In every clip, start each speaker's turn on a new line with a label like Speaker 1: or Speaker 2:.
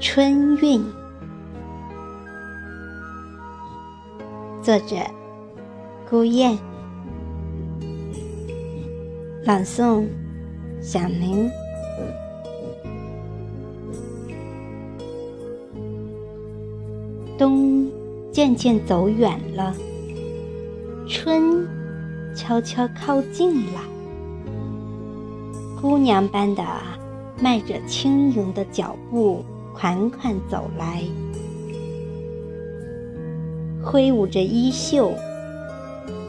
Speaker 1: 春韵，作者：孤雁，朗诵：小林。冬渐渐走远了，春悄悄靠近了，姑娘般的迈着轻盈的脚步。款款走来，挥舞着衣袖，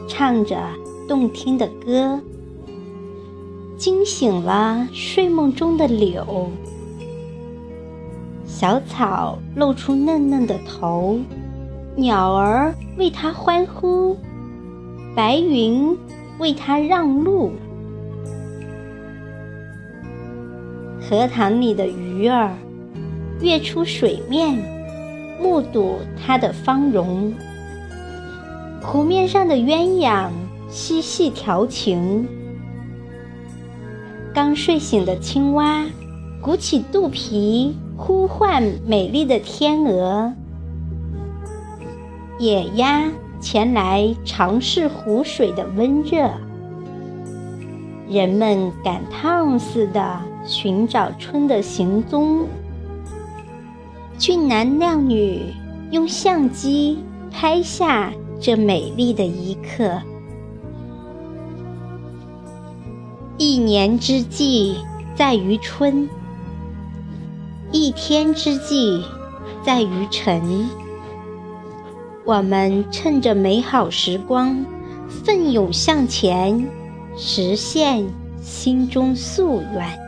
Speaker 1: 唱着动听的歌，惊醒了睡梦中的柳。小草露出嫩嫩的头，鸟儿为它欢呼，白云为它让路，荷塘里的鱼儿。跃出水面，目睹它的芳容。湖面上的鸳鸯嬉戏调情。刚睡醒的青蛙鼓起肚皮，呼唤美丽的天鹅。野鸭前来尝试湖水的温热。人们赶趟似的寻找春的行踪。俊男靓女用相机拍下这美丽的一刻。一年之计在于春，一天之计在于晨。我们趁着美好时光，奋勇向前，实现心中夙愿。